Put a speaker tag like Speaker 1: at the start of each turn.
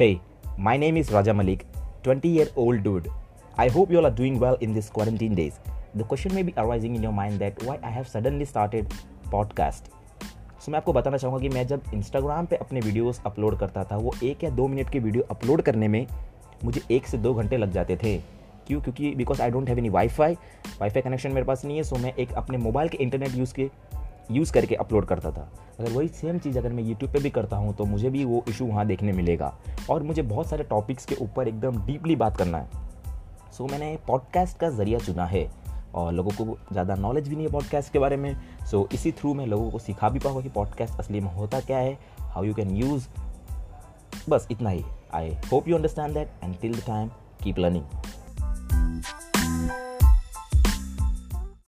Speaker 1: Hey, my name is Raja Malik, 20 year old dude. I hope you all are doing well in these quarantine days. The question may be arising in your mind that why I have suddenly started podcast. So so, मैं आपको बताना चाहूँगा कि मैं जब Instagram पे अपने videos upload करता था वो एक या दो मिनट की वीडियो अपलोड करने में मुझे एक से दो घंटे लग जाते थे क्यों क्योंकि because I don't have any wifi wifi connection मेरे पास नहीं है सो मैं एक अपने मोबाइल के इंटरनेट यूज़ के यूज़ करके अपलोड करता था। अगर वही सेम चीज़ अगर मैं यूट्यूब पे भी करता हूँ तो मुझे भी वो इशू वहाँ देखने मिलेगा। और मुझे बहुत सारे टॉपिक्स के ऊपर एकदम डीपली बात करना है। सो so, मैंने पॉडकास्ट का ज़रिया चुना है और लोगों को ज़्यादा नॉलेज भी नहीं है पॉडकास्ट के बारे में। सो so, इसी थ्रू मैं लोगों को सिखा भी पाऊँगा कि पॉडकास्ट असली में होता क्या है हाउ यू कैन यूज़ बस इतना ही। I hope you understand that and till the time keep learning